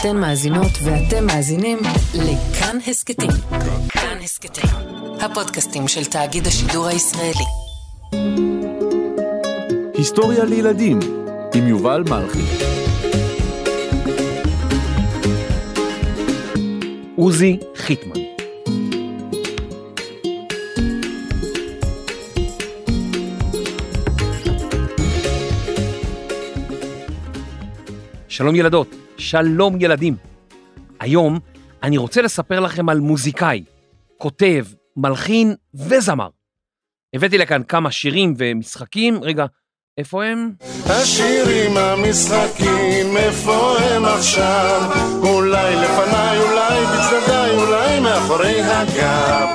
אתן מאזינות ואתם מאזינים לכאן הסכתים. כאן הסכתים, הפודקאסטים של תאגיד השידור הישראלי. היסטוריה לילדים עם יובל מלכי. עוזי חיטמן. שלום ילדות, שלום ילדים. היום אני רוצה לספר לכם על מוזיקאי, כותב, מלחין וזמר. הבאתי לכאן כמה שירים ומשחקים, רגע, איפה הם? השירים המשחקים, איפה הם עכשיו? אולי לפניי, אולי בצדדיי, אולי מאחורי הגב.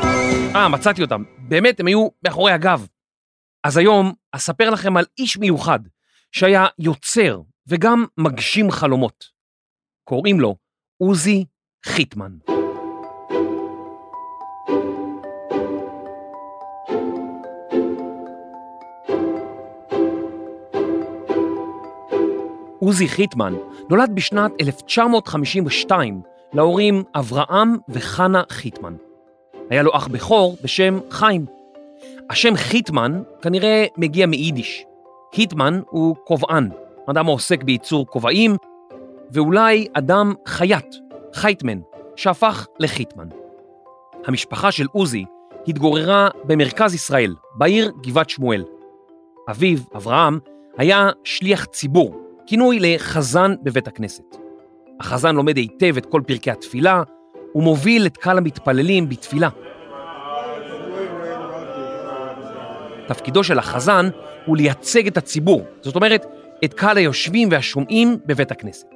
אה, מצאתי אותם. באמת, הם היו מאחורי הגב. אז היום אספר לכם על איש מיוחד שהיה יוצר וגם מגשים חלומות. קוראים לו עוזי חיטמן. עוזי חיטמן נולד בשנת 1952 להורים אברהם וחנה חיטמן. היה לו אח בכור בשם חיים. השם חיטמן כנראה מגיע מיידיש. חיטמן הוא קובען, אדם העוסק בייצור כובעים, ואולי אדם חייט, חייטמן, שהפך לחיטמן. המשפחה של עוזי התגוררה במרכז ישראל, בעיר גבעת שמואל. אביו, אברהם, היה שליח ציבור, כינוי לחזן בבית הכנסת. החזן לומד היטב את כל פרקי התפילה, ומוביל את קהל המתפללים בתפילה. תפקידו של החזן הוא לייצג את הציבור, זאת אומרת, את קהל היושבים והשומעים בבית הכנסת.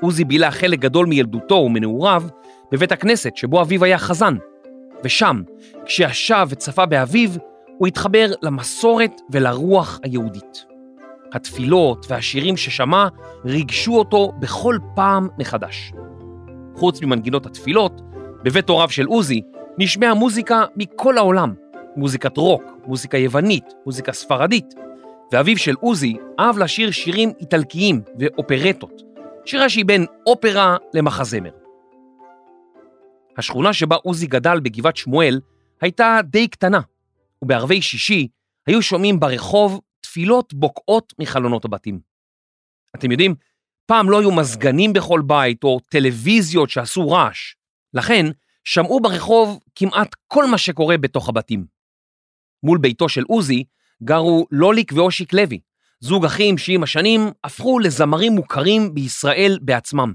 עוזי בילה חלק גדול מילדותו ומנעוריו בבית הכנסת שבו אביו היה חזן, ושם, כשישב וצפה באביו, הוא התחבר למסורת ולרוח היהודית. התפילות והשירים ששמע ריגשו אותו בכל פעם מחדש. חוץ ממנגינות התפילות, בבית הוריו של עוזי נשמעה מוזיקה מכל העולם, מוזיקת רוק, מוזיקה יוונית, מוזיקה ספרדית, ואביו של עוזי אהב לשיר שירים איטלקיים ואופרטות, שירה שהיא בין אופרה למחזמר. השכונה שבה עוזי גדל בגבעת שמואל הייתה די קטנה, ובערבי שישי היו שומעים ברחוב תפילות בוקעות מחלונות הבתים. אתם יודעים, פעם לא היו מזגנים בכל בית או טלוויזיות שעשו רעש, לכן שמעו ברחוב כמעט כל מה שקורה בתוך הבתים. מול ביתו של עוזי גרו לוליק ואושיק לוי, זוג אחים שעם השנים הפכו לזמרים מוכרים בישראל בעצמם.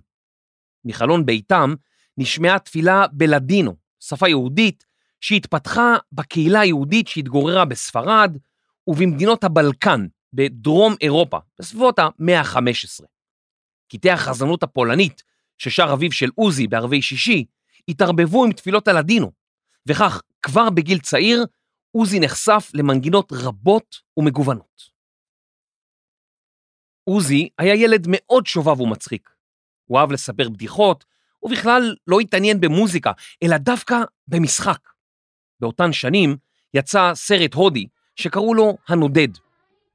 מחלון ביתם נשמעה תפילה בלדינו, שפה יהודית שהתפתחה בקהילה היהודית שהתגוררה בספרד ובמדינות הבלקן בדרום אירופה, בסביבות המאה ה-15. קטעי החזנות הפולנית ששר אביו של עוזי בערבי שישי התערבבו עם תפילות הלדינו, וכך כבר בגיל צעיר עוזי נחשף למנגינות רבות ומגוונות. עוזי היה ילד מאוד שובב ומצחיק. הוא אהב לספר בדיחות, ובכלל לא התעניין במוזיקה, אלא דווקא במשחק. באותן שנים יצא סרט הודי שקראו לו הנודד.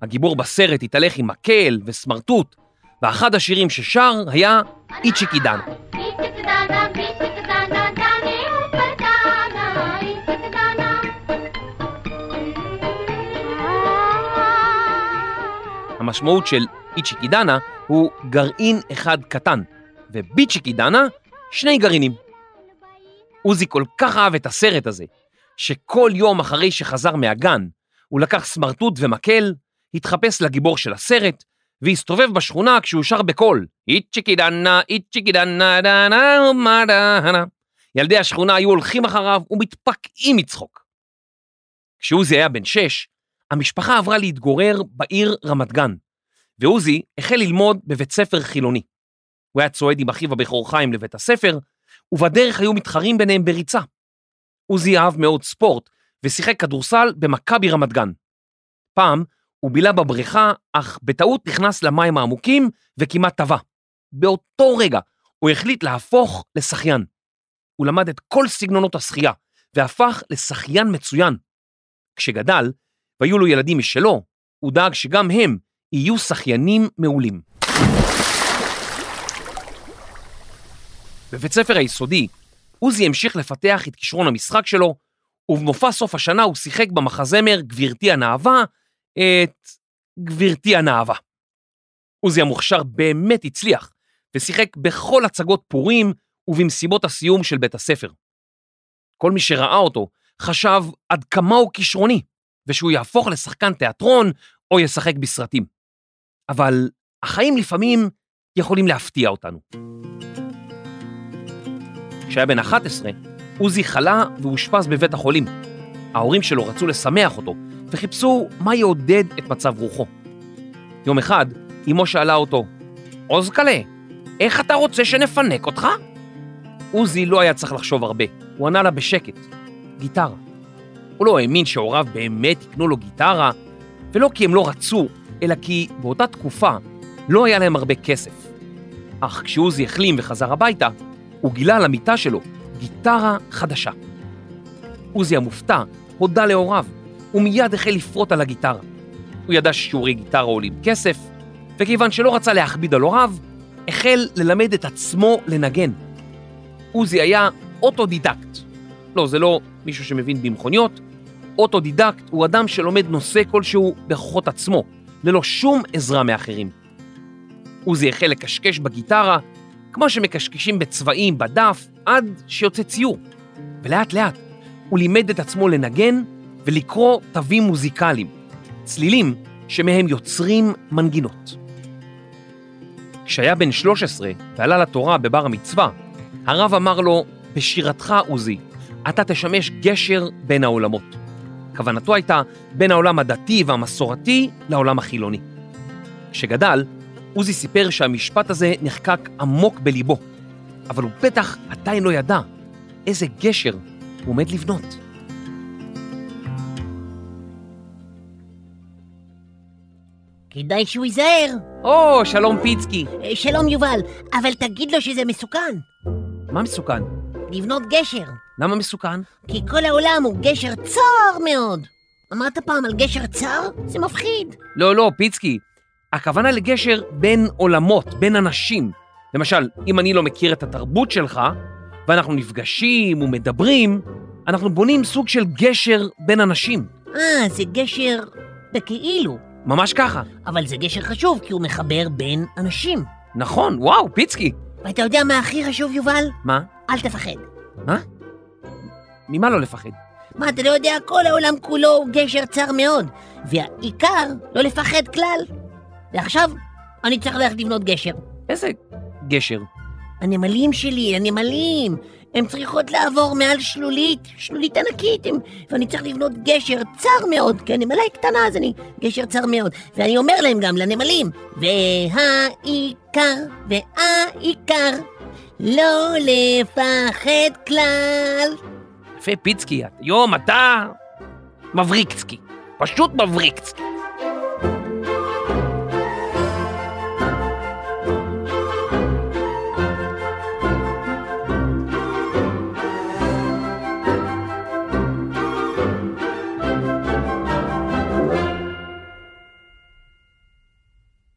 הגיבור בסרט התהלך עם מקל וסמרטוט, ואחד השירים ששר היה איצ'יקי המשמעות של איצ'יקי דנה הוא גרעין אחד קטן, וביצ'יקי דנה, שני גרעינים. עוזי כל כך אהב את הסרט הזה, שכל יום אחרי שחזר מהגן, הוא לקח סמרטוט ומקל, התחפש לגיבור של הסרט, והסתובב בשכונה כשהוא שר בקול, איצ'יקי דנה, איצ'יקי דנה, דנה, ומה דנה. ילדי השכונה היו הולכים אחריו ומתפקעים מצחוק. כשעוזי היה בן שש, המשפחה עברה להתגורר בעיר רמת גן, ועוזי החל ללמוד בבית ספר חילוני. הוא היה צועד עם אחיו הבכור חיים לבית הספר, ובדרך היו מתחרים ביניהם בריצה. עוזי אהב מאוד ספורט, ושיחק כדורסל במכבי רמת גן. פעם הוא בילה בבריכה, אך בטעות נכנס למים העמוקים וכמעט טבע. באותו רגע הוא החליט להפוך לשחיין. הוא למד את כל סגנונות השחייה, והפך לשחיין מצוין. כשגדל, והיו לו ילדים משלו, הוא דאג שגם הם יהיו שחיינים מעולים. בבית ספר היסודי, עוזי המשיך לפתח את כישרון המשחק שלו, ובמופע סוף השנה הוא שיחק במחזמר גבירתי הנאווה את גבירתי הנאווה. עוזי המוכשר באמת הצליח, ושיחק בכל הצגות פורים ובמסיבות הסיום של בית הספר. כל מי שראה אותו חשב עד כמה הוא כישרוני, ושהוא יהפוך לשחקן תיאטרון או ישחק בסרטים. אבל החיים לפעמים יכולים להפתיע אותנו. כשהיה בן 11, עוזי חלה ואושפז בבית החולים. ההורים שלו רצו לשמח אותו, וחיפשו מה יעודד את מצב רוחו. יום אחד, אמו שאלה אותו, עוזקלה, איך אתה רוצה שנפנק אותך? עוזי לא היה צריך לחשוב הרבה, הוא ענה לה בשקט, גיטרה. הוא לא האמין שהוריו באמת יקנו לו גיטרה, ולא כי הם לא רצו, אלא כי באותה תקופה לא היה להם הרבה כסף. אך כשעוזי החלים וחזר הביתה, הוא גילה על המיטה שלו גיטרה חדשה. עוזי המופתע הודה להוריו, ומיד החל לפרוט על הגיטרה. הוא ידע ששיעורי גיטרה עולים כסף, וכיוון שלא רצה להכביד על הוריו, החל ללמד את עצמו לנגן. עוזי היה אוטודידקט. לא, זה לא מישהו שמבין במכוניות. אוטודידקט הוא אדם שלומד נושא כלשהו בכוחות עצמו, ללא שום עזרה מאחרים. עוזי החל לקשקש בגיטרה, כמו שמקשקשים בצבעים בדף, עד שיוצא ציור. ולאט לאט הוא לימד את עצמו לנגן ולקרוא תווים מוזיקליים, צלילים שמהם יוצרים מנגינות. כשהיה בן 13 ועלה לתורה בבר המצווה, הרב אמר לו, בשירתך עוזי, אתה תשמש גשר בין העולמות. כוונתו הייתה בין העולם הדתי והמסורתי לעולם החילוני. כשגדל, עוזי סיפר שהמשפט הזה נחקק עמוק בליבו, אבל הוא בטח עדיין לא ידע איזה גשר הוא עומד לבנות. כדאי שהוא ייזהר. או, שלום פיצקי. אה, שלום יובל, אבל תגיד לו שזה מסוכן. מה מסוכן? לבנות גשר. למה מסוכן? כי כל העולם הוא גשר צר מאוד. אמרת פעם על גשר צר? זה מפחיד. לא, לא, פיצקי. הכוונה לגשר בין עולמות, בין אנשים. למשל, אם אני לא מכיר את התרבות שלך, ואנחנו נפגשים ומדברים, אנחנו בונים סוג של גשר בין אנשים. אה, זה גשר בכאילו. ממש ככה. אבל זה גשר חשוב, כי הוא מחבר בין אנשים. נכון, וואו, פיצקי. ואתה יודע מה הכי חשוב, יובל? מה? אל תפחד. מה? ממה לא לפחד? מה, אתה לא יודע, כל העולם כולו הוא גשר צר מאוד, והעיקר לא לפחד כלל. ועכשיו, אני צריך ללכת לבנות גשר. איזה גשר? הנמלים שלי, הנמלים, הן צריכות לעבור מעל שלולית, שלולית ענקית, הם, ואני צריך לבנות גשר צר מאוד, כי הנמלה היא קטנה, אז אני גשר צר מאוד. ואני אומר להם גם, לנמלים, והעיקר, והעיקר, לא לפחד כלל. יפה פיצקי, היום אתה מבריקצקי. פשוט מבריקצקי.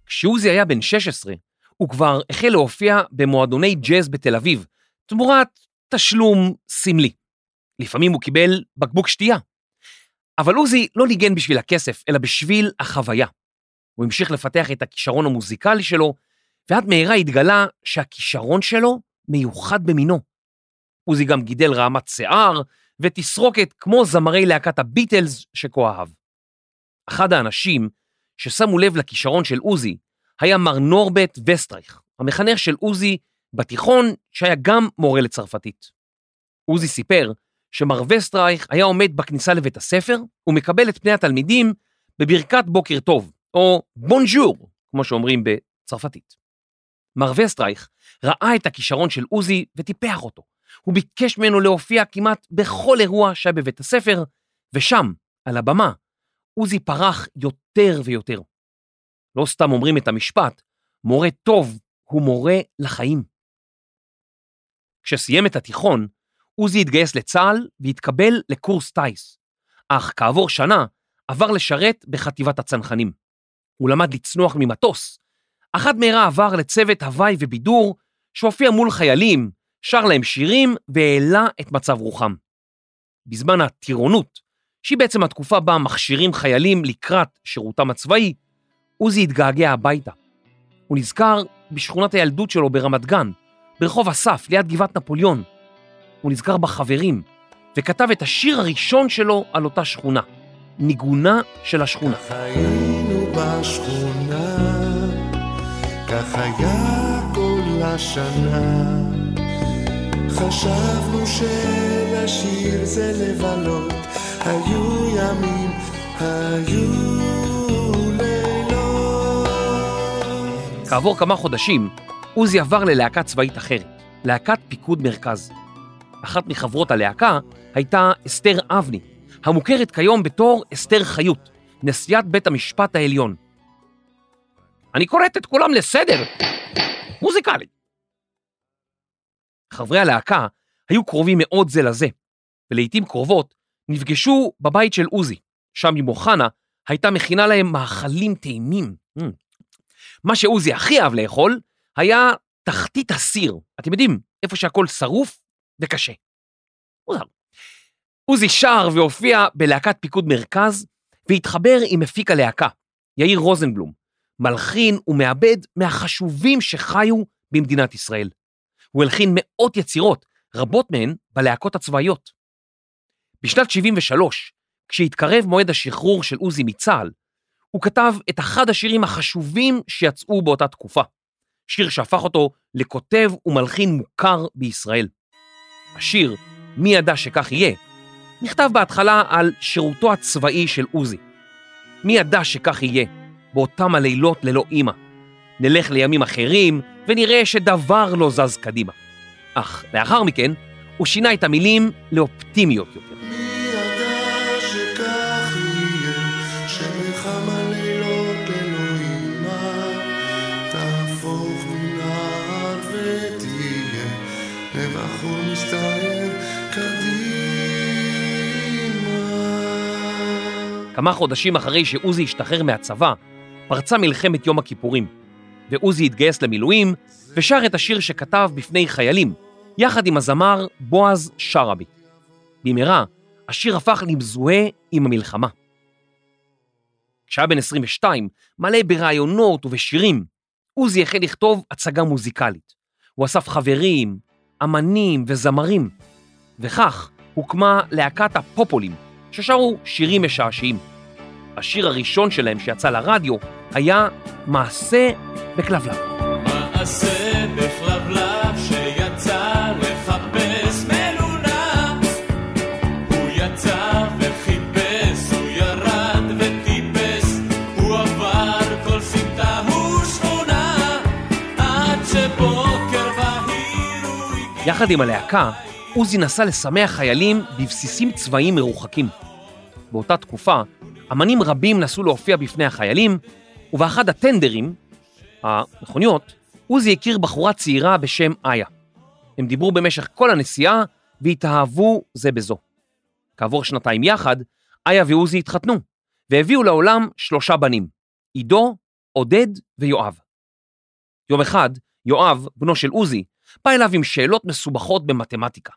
כשעוזי היה בן 16, הוא כבר החל להופיע במועדוני ג'אז בתל אביב, תמורת תשלום סמלי. לפעמים הוא קיבל בקבוק שתייה. אבל עוזי לא ניגן בשביל הכסף, אלא בשביל החוויה. הוא המשיך לפתח את הכישרון המוזיקלי שלו, ועד מהרה התגלה שהכישרון שלו מיוחד במינו. עוזי גם גידל רעמת שיער ותסרוקת כמו זמרי להקת הביטלס שכה אהב. אחד האנשים ששמו לב לכישרון של עוזי היה מר נורבט וסטרייך, המחנך של עוזי בתיכון שהיה גם מורה לצרפתית. עוזי סיפר שמר וסטרייך היה עומד בכניסה לבית הספר ומקבל את פני התלמידים בברכת בוקר טוב, או בונז'ור, כמו שאומרים בצרפתית. מר וסטרייך ראה את הכישרון של עוזי וטיפח אותו. הוא ביקש ממנו להופיע כמעט בכל אירוע שהיה בבית הספר, ושם, על הבמה, עוזי פרח יותר ויותר. לא סתם אומרים את המשפט, מורה טוב הוא מורה לחיים. כשסיים את התיכון, עוזי התגייס לצה"ל והתקבל לקורס טיס, אך כעבור שנה עבר לשרת בחטיבת הצנחנים. הוא למד לצנוח ממטוס, אך עד מהרה עבר לצוות הוואי ובידור שהופיע מול חיילים שר להם שירים והעלה את מצב רוחם. בזמן הטירונות, שהיא בעצם התקופה בה מכשירים חיילים לקראת שירותם הצבאי, עוזי התגעגע הביתה. הוא נזכר בשכונת הילדות שלו ברמת גן, ברחוב אסף, ליד גבעת נפוליאון. הוא נזכר בחברים, וכתב את השיר הראשון שלו על אותה שכונה, ניגונה של השכונה. חיינו בשכונה, כך היה כל השנה. חשבנו שלשיר זה לבלות, היו ימים, היו לילות. כעבור כמה חודשים, עוזי עבר ללהקה צבאית אחרת, להקת פיקוד מרכז. אחת מחברות הלהקה הייתה אסתר אבני, המוכרת כיום בתור אסתר חיות, נשיאת בית המשפט העליון. אני קוראת את כולם לסדר, מוזיקלי. חברי הלהקה היו קרובים מאוד זה לזה, ולעיתים קרובות נפגשו בבית של עוזי, שם עם אוחנה הייתה מכינה להם מאכלים טעימים. Mm. מה שעוזי הכי אהב לאכול היה תחתית הסיר. אתם יודעים, איפה שהכל שרוף וקשה. מוזר. עוזי שר והופיע בלהקת פיקוד מרכז, והתחבר עם מפיק הלהקה, יאיר רוזנבלום, מלחין ומעבד מהחשובים שחיו במדינת ישראל. הוא הלחין מאות יצירות, רבות מהן בלהקות הצבאיות. בשנת 73, כשהתקרב מועד השחרור של עוזי מצה"ל, הוא כתב את אחד השירים החשובים שיצאו באותה תקופה, שיר שהפך אותו לכותב ומלחין מוכר בישראל. השיר, מי ידע שכך יהיה, נכתב בהתחלה על שירותו הצבאי של עוזי. מי ידע שכך יהיה, באותם הלילות ללא אימא. נלך לימים אחרים ונראה שדבר לא זז קדימה. אך לאחר מכן הוא שינה את המילים לאופטימיות יותר. כמה חודשים אחרי שעוזי השתחרר מהצבא, פרצה מלחמת יום הכיפורים, ועוזי התגייס למילואים ושר את השיר שכתב בפני חיילים, יחד עם הזמר בועז שרעבי. במהרה, השיר הפך למזוהה עם המלחמה. כשהיה בן 22, מלא ברעיונות ובשירים, עוזי החל לכתוב הצגה מוזיקלית. הוא אסף חברים, אמנים וזמרים, וכך הוקמה להקת הפופולים, ששרו שירים משעשעים. השיר הראשון שלהם שיצא לרדיו היה מעשה בכלבלב. מעשה בכלבלב שיצא לחפש מלונה הוא יצא וחיפש, הוא ירד וטיפס הוא עבר כל סמטה ושכונה עד שבוקר בהיר הוא הגיע יחד עם הלהקה, עוזי נסע לשמח חיילים בבסיסים צבאיים מרוחקים. באותה תקופה, אמנים רבים נסו להופיע בפני החיילים, ובאחד הטנדרים, המכוניות, עוזי הכיר בחורה צעירה בשם איה. הם דיברו במשך כל הנסיעה והתאהבו זה בזו. כעבור שנתיים יחד, איה ועוזי התחתנו, והביאו לעולם שלושה בנים, עידו, עודד ויואב. יום אחד, יואב, בנו של עוזי, בא אליו עם שאלות מסובכות במתמטיקה.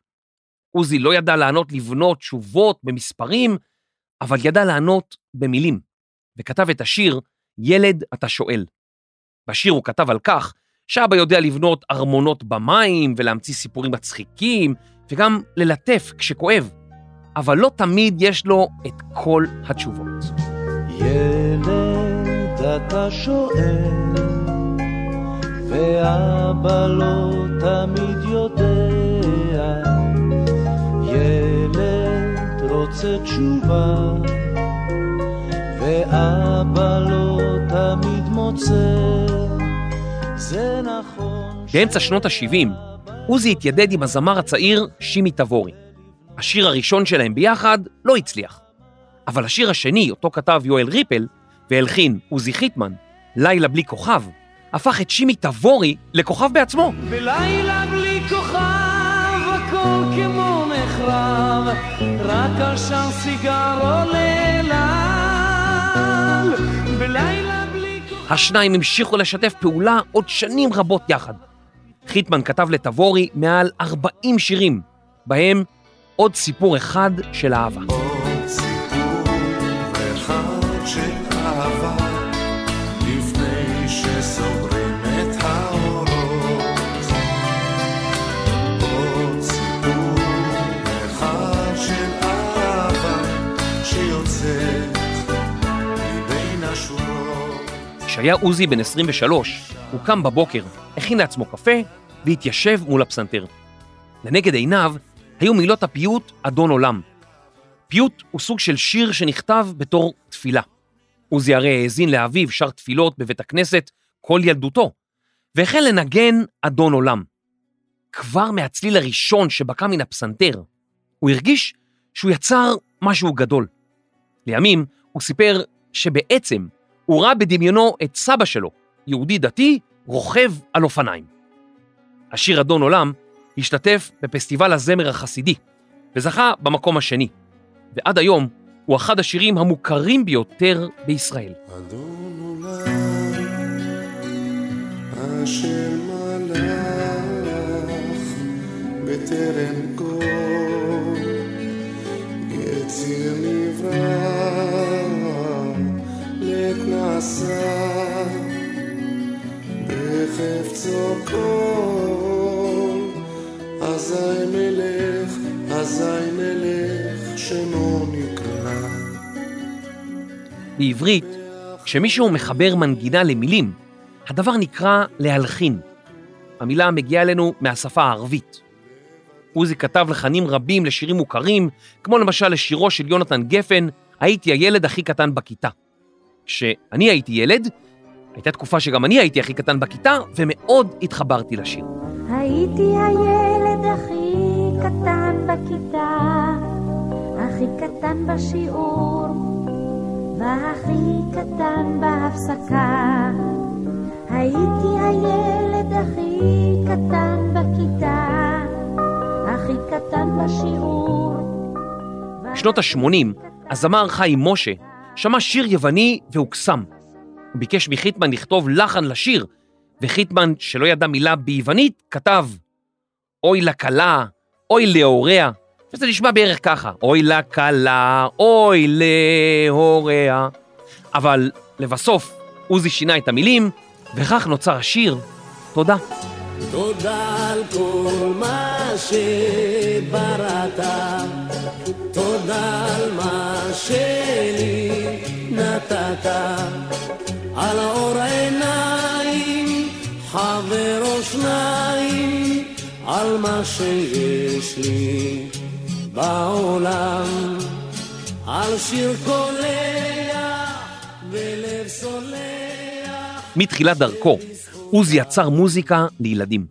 עוזי לא ידע לענות לבנות תשובות במספרים, אבל ידע לענות במילים, וכתב את השיר "ילד אתה שואל". בשיר הוא כתב על כך שאבא יודע לבנות ארמונות במים ולהמציא סיפורים מצחיקים, וגם ללטף כשכואב, אבל לא תמיד יש לו את כל התשובות. ילד אתה שואל, ואבא לא תמיד יודע. ילד רוצה תשובה, ואבא לא תמיד מוצא. זה נכון באמצע שנות ה-70, עוזי התיידד עם הזמר הצעיר שימי תבורי. השיר הראשון שלהם ביחד לא הצליח. אבל השיר השני, אותו כתב יואל ריפל, והלחין עוזי חיטמן, לילה בלי כוכב, הפך את שימי תבורי לכוכב בעצמו. בלילה בלי כוכב, הכל כמו נחרב, רק עשן סיגר עולה לל. בלילה בלי כוכב... השניים המשיכו לשתף פעולה עוד שנים רבות יחד. חיטמן כתב לתבורי מעל 40 שירים, בהם עוד סיפור אחד של אהבה. כשהיה עוזי בן 23, הוא קם בבוקר, הכין לעצמו קפה והתיישב מול הפסנתר. לנגד עיניו היו מילות הפיוט אדון עולם. פיוט הוא סוג של שיר שנכתב בתור תפילה. עוזי הרי האזין לאביו שר תפילות בבית הכנסת כל ילדותו, והחל לנגן אדון עולם. כבר מהצליל הראשון שבקע מן הפסנתר, הוא הרגיש שהוא יצר משהו גדול. לימים הוא סיפר שבעצם הוא ראה בדמיונו את סבא שלו, יהודי דתי, רוכב על אופניים. השיר אדון עולם השתתף בפסטיבל הזמר החסידי, וזכה במקום השני, ועד היום הוא אחד השירים המוכרים ביותר בישראל. אדון עולם, אשר מלך בטרם כל יציר נברא בעברית, כשמישהו מחבר מנגינה למילים, הדבר נקרא להלחין. המילה מגיעה אלינו מהשפה הערבית. עוזי כתב לחנים רבים לשירים מוכרים, כמו למשל לשירו של יונתן גפן, הייתי הילד הכי קטן בכיתה. כשאני הייתי ילד, הייתה תקופה שגם אני הייתי הכי קטן בכיתה, ומאוד התחברתי לשיר. הייתי הילד הכי קטן בכיתה, הכי קטן בשיעור, והכי קטן בהפסקה. הייתי הילד הכי קטן בכיתה, הכי קטן בשיעור. בשנות ה-80, הזמר חיים משה שמע שיר יווני והוקסם. הוא ביקש מחיטמן לכתוב לחן לשיר, וחיטמן, שלא ידע מילה ביוונית, כתב אוי לכלה, אוי להוריה, וזה נשמע בערך ככה, אוי לכלה, אוי להוריה. אבל לבסוף עוזי שינה את המילים, וכך נוצר השיר, תודה. תודה על כל מה שבראת, תודה על מה שלי נתת, על אור עיניים, חבר או שניים, על מה שיש לי בעולם, על שיר קולח ולב סולח. מתחילת דרכו, עוזי יצר מוזיקה לילדים.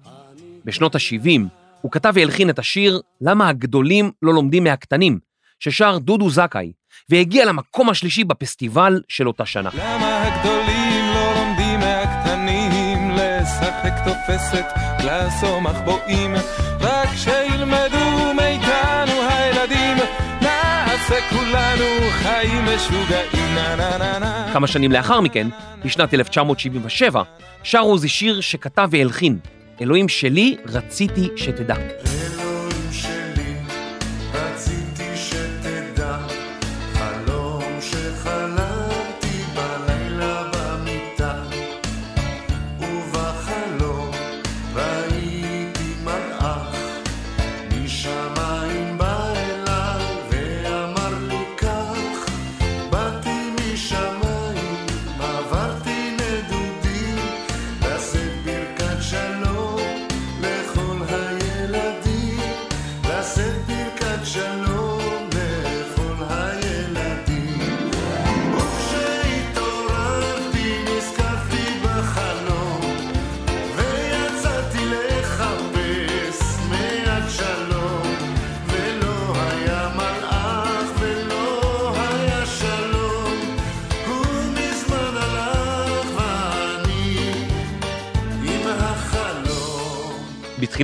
בשנות ה-70 הוא כתב והלחין את השיר "למה הגדולים לא לומדים מהקטנים", ששר דודו זכאי, והגיע למקום השלישי בפסטיבל של אותה שנה. למה הגדולים לא לומדים מהקטנים לשחק תופסת, לעשור מחבואים רק שילמדו מאיתנו הילדים נעשה כולנו חיים משוגעים נה נה נה נה כמה שנים לאחר מכן, בשנת 1977, שר עוזי שיר שכתב והלחין, אלוהים שלי רציתי שתדע. אלוהים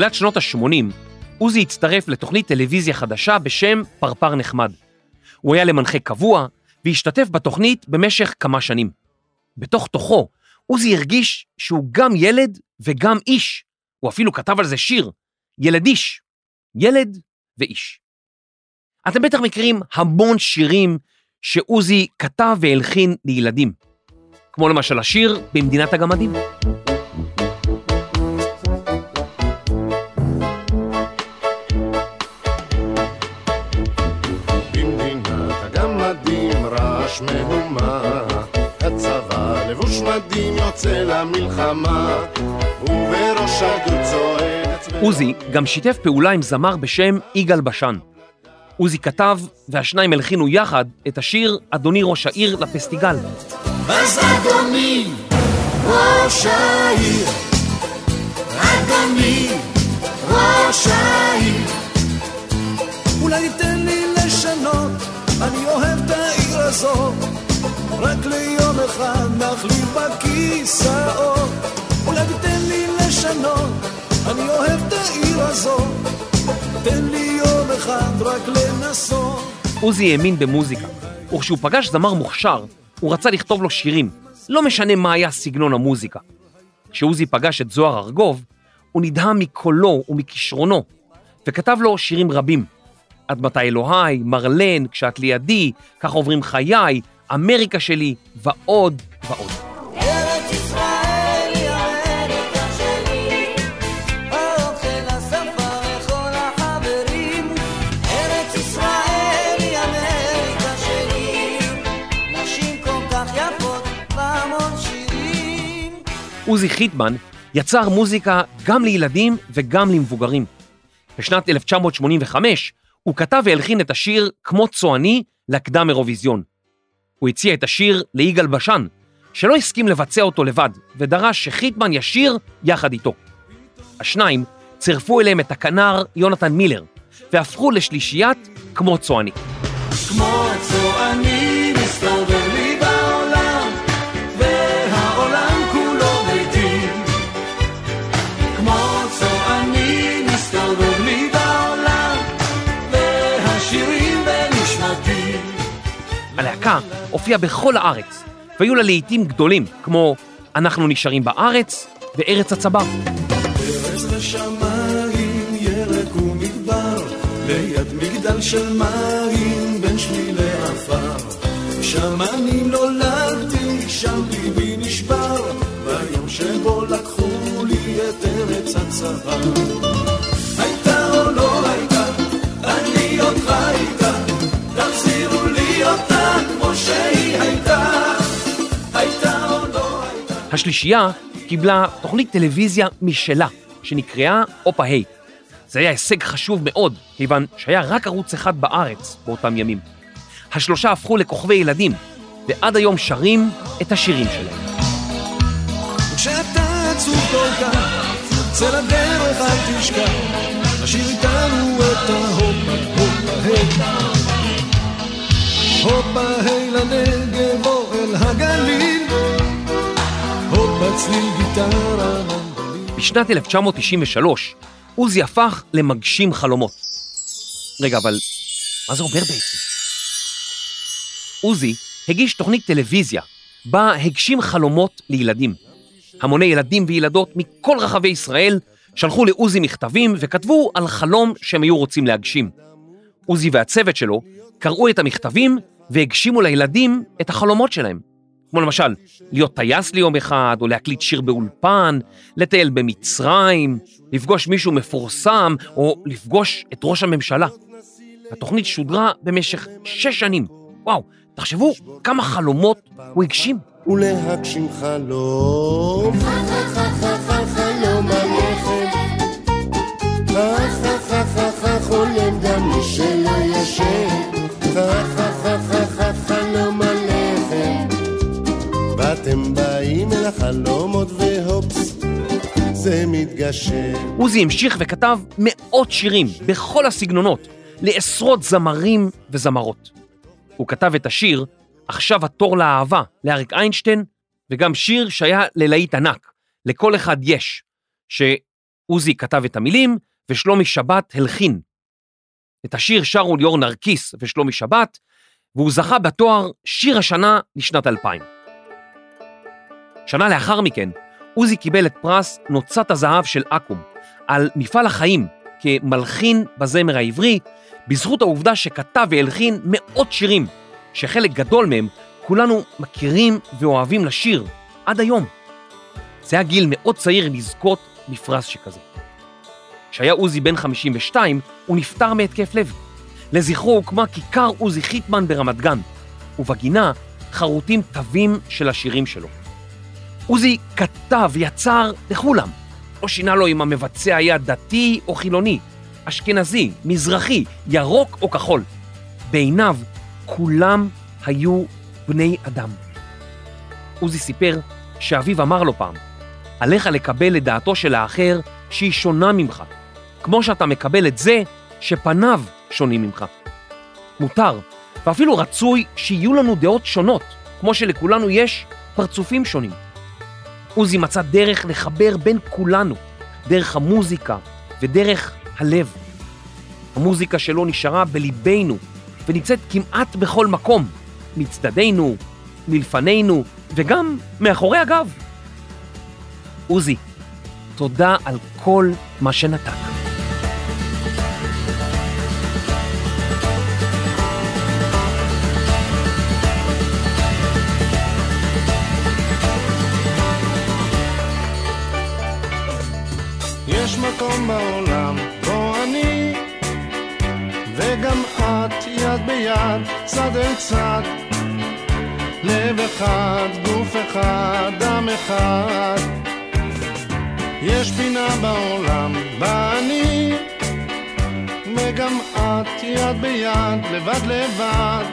בתחילת שנות ה-80, עוזי הצטרף לתוכנית טלוויזיה חדשה בשם פרפר נחמד. הוא היה למנחה קבוע, והשתתף בתוכנית במשך כמה שנים. בתוך תוכו, עוזי הרגיש שהוא גם ילד וגם איש, הוא אפילו כתב על זה שיר, ילד איש, ילד ואיש. אתם בטח מכירים המון שירים שעוזי כתב והלחין לילדים, כמו למשל השיר במדינת הגמדים. מדים יוצא למלחמה ובראש הגדוד צועד עוזי גם שיתף פעולה עם זמר בשם יגאל בשן. עוזי כתב, והשניים הלחינו יחד את השיר "אדוני ראש העיר" לפסטיגל. אז אדוני ראש העיר, אדוני ראש העיר, אולי תן לי לשנות, אני אוהב את העיר הזאת, רק ליום אחד נחליף בכיסאות, אולי תן לי לשנות, אני אוהב את העיר הזאת, תן לי יום אחד רק לנסות. עוזי האמין במוזיקה, וכשהוא פגש זמר מוכשר, הוא רצה לכתוב לו שירים, לא משנה מה היה סגנון המוזיקה. כשעוזי פגש את זוהר ארגוב, הוא נדהם מקולו ומכישרונו, וכתב לו שירים רבים. עד מתי אלוהי, מרלן, כשאת לידי, כך עוברים חיי, אמריקה שלי, ועוד ועוד. ארץ ישראל היא אמריקה שלי, האוכל, השפה וכל החברים. ארץ ישראל היא אמריקה שלי, נשים כל כך יפות והמון שירים. עוזי חיטמן יצר מוזיקה גם לילדים וגם למבוגרים. בשנת 1985 הוא כתב והלחין את השיר "כמו צועני" לקדם אירוויזיון. הוא הציע את השיר ליגאל בשן, שלא הסכים לבצע אותו לבד, ודרש שחיטמן ישיר יחד איתו. השניים צירפו אליהם את הכנר יונתן מילר, והפכו לשלישיית כמו צועני. כמו צועני מסתובב לי בעולם, והעולם כולו ביתי. כמו צועני מסתובב לי בעולם, והשירים בנשמתי. הלהקה הופיעה בכל הארץ, והיו לה לעיתים גדולים, כמו "אנחנו נשארים בארץ" ו"ארץ הצבר". ארץ ושמיים, ירק ומדבר, ליד מגדל של מים, בין שבילי עפר. שם אני נולדתי, שם ליבי נשבר, ביום שבו לקחו לי את ארץ הצבא. השלישייה קיבלה תוכנית טלוויזיה משלה, שנקראה אופה היי. זה היה הישג חשוב מאוד, כיוון שהיה רק ערוץ אחד בארץ באותם ימים. השלושה הפכו לכוכבי ילדים, ועד היום שרים את השירים שלהם. כשאתה הופה, היי. היי לנגב או אל הגליל, הופה, צליל גיטרה. בשנת 1993 עוזי הפך למגשים חלומות. רגע, אבל מה זה אומר בעצם? עוזי הגיש תוכנית טלוויזיה בה הגשים חלומות לילדים. המוני ילדים וילדות מכל רחבי ישראל שלחו לעוזי מכתבים וכתבו על חלום שהם היו רוצים להגשים. עוזי והצוות שלו קראו את המכתבים והגשימו לילדים את החלומות שלהם. כמו למשל, להיות טייס ליום אחד, או להקליט שיר באולפן, לטייל במצרים, לפגוש מישהו מפורסם, או לפגוש את ראש הממשלה. התוכנית שודרה במשך שש שנים. וואו, תחשבו כמה חלומות הוא הגשים. ולהגשים חלום. מתגשם. עוזי המשיך וכתב מאות שירים בכל הסגנונות לעשרות זמרים וזמרות. הוא כתב את השיר "עכשיו התור לאהבה" לאריק איינשטיין, וגם שיר שהיה ללהיט ענק, לכל אחד יש, שעוזי כתב את המילים ושלומי שבת הלחין. את השיר שרו ליאור נרקיס ושלומי שבת, והוא זכה בתואר שיר השנה לשנת 2000. שנה לאחר מכן, עוזי קיבל את פרס נוצת הזהב של אקו"ם על מפעל החיים כמלחין בזמר העברי, בזכות העובדה שכתב והלחין מאות שירים, שחלק גדול מהם כולנו מכירים ואוהבים לשיר עד היום. זה היה גיל מאוד צעיר לזכות בפרס שכזה. כשהיה עוזי בן 52, הוא נפטר מהתקף לב. לזכרו הוקמה כיכר עוזי חיטמן ברמת גן, ובגינה חרוטים תווים של השירים שלו. עוזי כתב, יצר לכולם. לא שינה לו אם המבצע היה דתי או חילוני, אשכנזי, מזרחי, ירוק או כחול. בעיניו כולם היו בני אדם. עוזי סיפר שאביו אמר לו פעם, עליך לקבל את דעתו של האחר שהיא שונה ממך, כמו שאתה מקבל את זה שפניו שונים ממך. מותר, ואפילו רצוי שיהיו לנו דעות שונות, כמו שלכולנו יש פרצופים שונים. עוזי מצא דרך לחבר בין כולנו, דרך המוזיקה ודרך הלב. המוזיקה שלו נשארה בליבנו ונמצאת כמעט בכל מקום, מצדדינו, מלפנינו וגם מאחורי הגב. עוזי, תודה על כל מה שנתת. צד לב אחד, גוף אחד, דם אחד יש פינה בעולם בה אני וגם את יד ביד, לבד לבד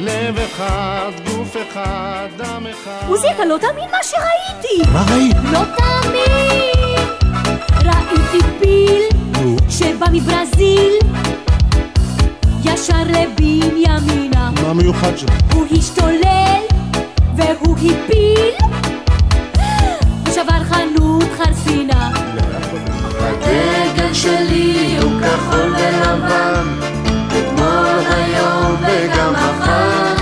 לב אחד, גוף אחד, דם אחד עוזי, אתה לא תאמין מה שראיתי! מה ראית? לא תאמין! ראיתי פיל שבא מברזיל ישר לבנימינה מה מיוחד שם? הוא השתולל והוא הפיל הוא שבר חנות חרסינה הדגל שלי הוא כחול ולבן, אתמול, היום וגם מחר.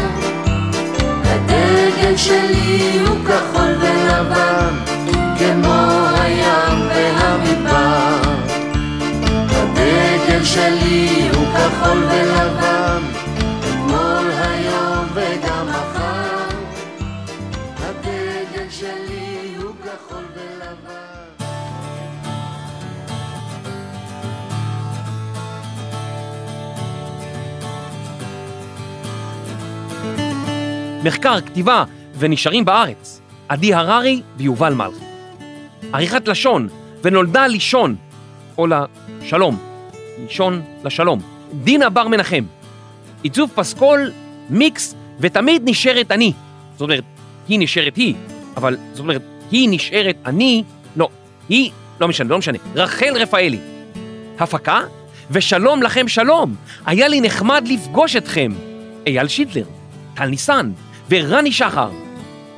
הדגל שלי הוא כחול ולבן, כמו הים והמדבר. הדגל שלי הוא כחול ולבן, אתמול, היום וגם מחר. הדגל שלי הוא כחול ולבן. מחקר, כתיבה ונשארים בארץ, עדי הררי ויובל מלכי. עריכת לשון ונולדה לישון, או לשלום, לישון לשלום, דינה בר מנחם. עיצוב פסקול, מיקס, ותמיד נשארת אני. זאת אומרת, היא נשארת היא, אבל זאת אומרת, היא נשארת אני, לא, היא, לא משנה, לא משנה, רחל רפאלי. הפקה, ושלום לכם שלום, היה לי נחמד לפגוש אתכם. אייל שידלר, טל ניסן ורני שחר.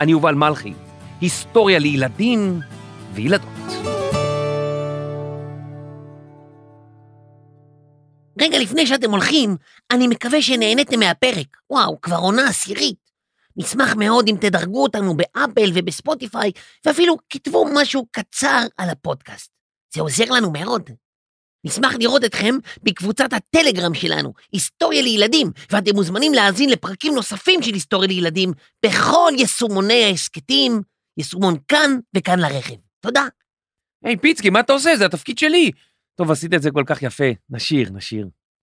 אני יובל מלכי, היסטוריה לילדים וילדות. רגע לפני שאתם הולכים, אני מקווה שנהניתם מהפרק. וואו, כבר עונה עשירית. נשמח מאוד אם תדרגו אותנו באפל ובספוטיפיי, ואפילו כתבו משהו קצר על הפודקאסט. זה עוזר לנו מאוד. נשמח לראות אתכם בקבוצת הטלגרם שלנו, היסטוריה לילדים, ואתם מוזמנים להאזין לפרקים נוספים של היסטוריה לילדים בכל יישומוני ההסכתים, יישומון כאן וכאן לרכב. תודה. היי פיצקי, מה אתה עושה? זה התפקיד שלי. טוב, עשית את זה כל כך יפה. נשיר, נשיר.